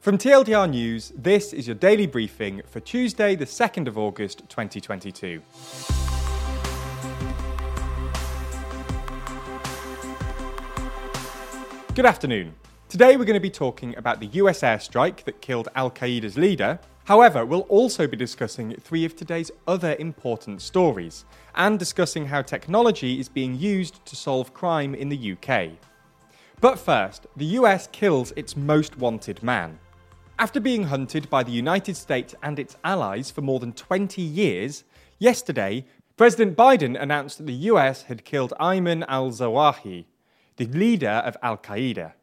From TLDR News, this is your daily briefing for Tuesday, the 2nd of August 2022. Good afternoon. Today we're going to be talking about the US airstrike that killed Al Qaeda's leader. However, we'll also be discussing three of today's other important stories and discussing how technology is being used to solve crime in the UK. But first, the US kills its most wanted man. After being hunted by the United States and its allies for more than 20 years, yesterday, President Biden announced that the US had killed Ayman al Zawahiri, the leader of Al Qaeda.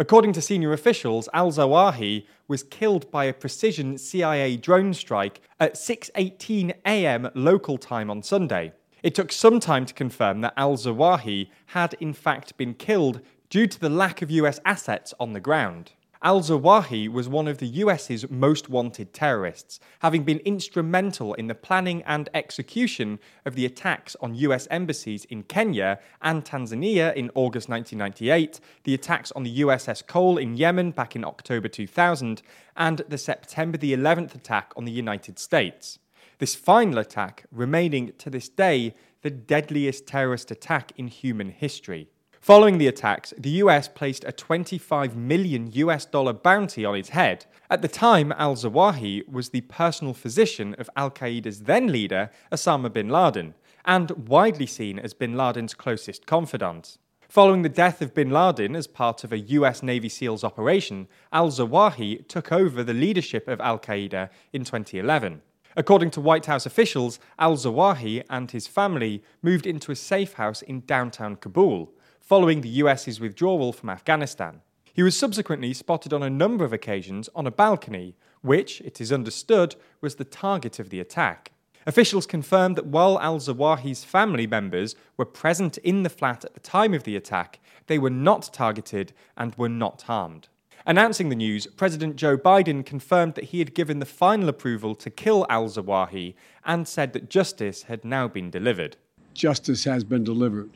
According to senior officials, al Zawahiri was killed by a precision CIA drone strike at 6:18 a.m. local time on Sunday. It took some time to confirm that al Zawahiri had in fact been killed due to the lack of US assets on the ground. Al Zawahiri was one of the US's most wanted terrorists, having been instrumental in the planning and execution of the attacks on US embassies in Kenya and Tanzania in August 1998, the attacks on the USS Cole in Yemen back in October 2000, and the September the 11th attack on the United States. This final attack remaining to this day the deadliest terrorist attack in human history. Following the attacks, the US placed a 25 million US dollar bounty on his head. At the time, al Zawahiri was the personal physician of Al Qaeda's then leader, Osama bin Laden, and widely seen as bin Laden's closest confidant. Following the death of bin Laden as part of a US Navy SEALs operation, al Zawahiri took over the leadership of Al Qaeda in 2011. According to White House officials, al Zawahiri and his family moved into a safe house in downtown Kabul following the US's withdrawal from Afghanistan. He was subsequently spotted on a number of occasions on a balcony, which, it is understood, was the target of the attack. Officials confirmed that while al Zawahiri's family members were present in the flat at the time of the attack, they were not targeted and were not harmed. Announcing the news, President Joe Biden confirmed that he had given the final approval to kill al Zawahiri and said that justice had now been delivered. Justice has been delivered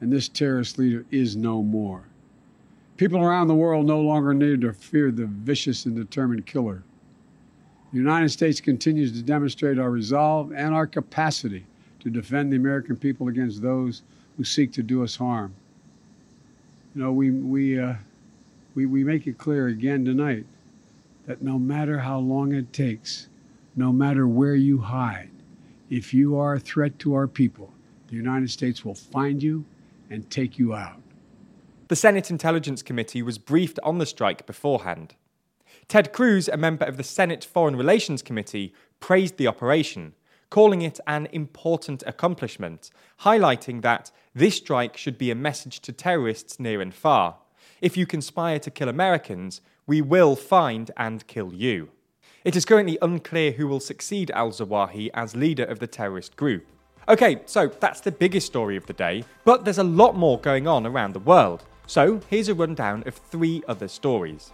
and this terrorist leader is no more. People around the world no longer need to fear the vicious and determined killer. The United States continues to demonstrate our resolve and our capacity to defend the American people against those who seek to do us harm. You know, we, we, uh, we, we make it clear again tonight that no matter how long it takes, no matter where you hide, if you are a threat to our people, the United States will find you and take you out. The Senate Intelligence Committee was briefed on the strike beforehand. Ted Cruz, a member of the Senate Foreign Relations Committee, praised the operation, calling it an important accomplishment, highlighting that this strike should be a message to terrorists near and far. If you conspire to kill Americans, we will find and kill you. It is currently unclear who will succeed al Zawahiri as leader of the terrorist group. Okay, so that's the biggest story of the day, but there's a lot more going on around the world. So here's a rundown of three other stories.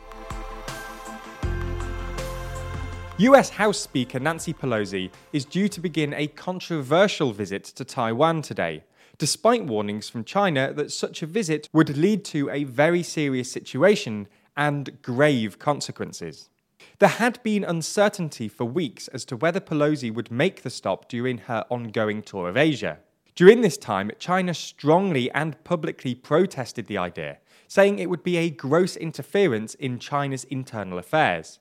US House Speaker Nancy Pelosi is due to begin a controversial visit to Taiwan today, despite warnings from China that such a visit would lead to a very serious situation and grave consequences. There had been uncertainty for weeks as to whether Pelosi would make the stop during her ongoing tour of Asia. During this time, China strongly and publicly protested the idea, saying it would be a gross interference in China's internal affairs.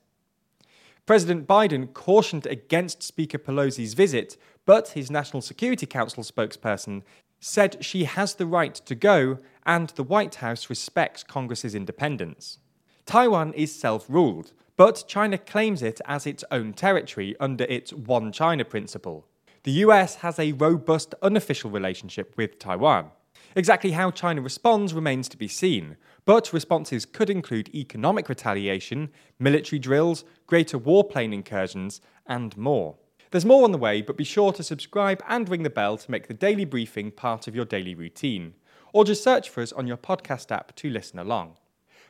President Biden cautioned against Speaker Pelosi's visit, but his National Security Council spokesperson said she has the right to go and the White House respects Congress's independence. Taiwan is self ruled, but China claims it as its own territory under its One China principle. The US has a robust unofficial relationship with Taiwan. Exactly how China responds remains to be seen, but responses could include economic retaliation, military drills, greater warplane incursions, and more. There's more on the way, but be sure to subscribe and ring the bell to make the daily briefing part of your daily routine. Or just search for us on your podcast app to listen along.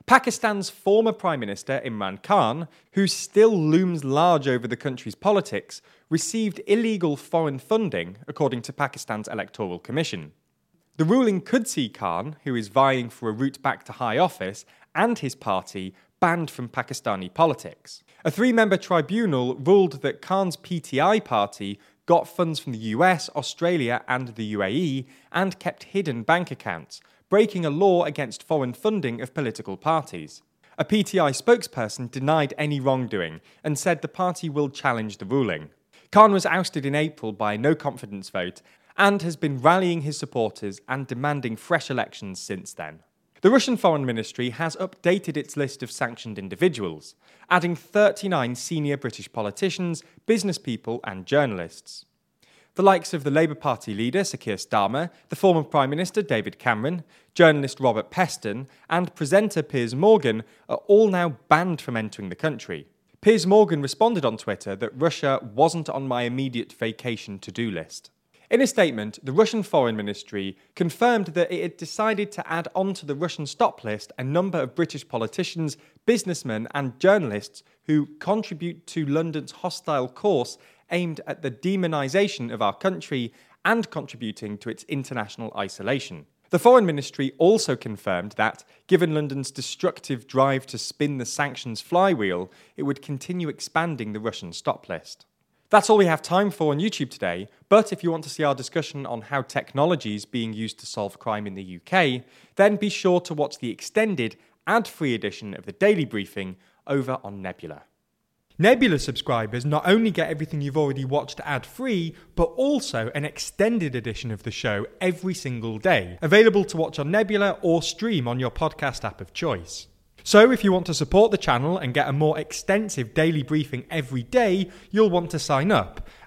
Pakistan's former Prime Minister Imran Khan, who still looms large over the country's politics, received illegal foreign funding, according to Pakistan's Electoral Commission. The ruling could see Khan, who is vying for a route back to high office, and his party banned from Pakistani politics. A three member tribunal ruled that Khan's PTI party got funds from the US, Australia, and the UAE and kept hidden bank accounts, breaking a law against foreign funding of political parties. A PTI spokesperson denied any wrongdoing and said the party will challenge the ruling. Khan was ousted in April by a no confidence vote and has been rallying his supporters and demanding fresh elections since then. The Russian Foreign Ministry has updated its list of sanctioned individuals, adding 39 senior British politicians, business people, and journalists. The likes of the Labour Party leader Sir Keir Starmer, the former Prime Minister David Cameron, journalist Robert Peston, and presenter Piers Morgan are all now banned from entering the country. Piers Morgan responded on Twitter that Russia wasn't on my immediate vacation to do list. In a statement, the Russian Foreign Ministry confirmed that it had decided to add onto the Russian stop list a number of British politicians, businessmen, and journalists who contribute to London's hostile course aimed at the demonisation of our country and contributing to its international isolation. The Foreign Ministry also confirmed that, given London's destructive drive to spin the sanctions flywheel, it would continue expanding the Russian stop list. That's all we have time for on YouTube today, but if you want to see our discussion on how technology is being used to solve crime in the UK, then be sure to watch the extended, ad free edition of the Daily Briefing over on Nebula. Nebula subscribers not only get everything you've already watched ad free, but also an extended edition of the show every single day, available to watch on Nebula or stream on your podcast app of choice. So, if you want to support the channel and get a more extensive daily briefing every day, you'll want to sign up.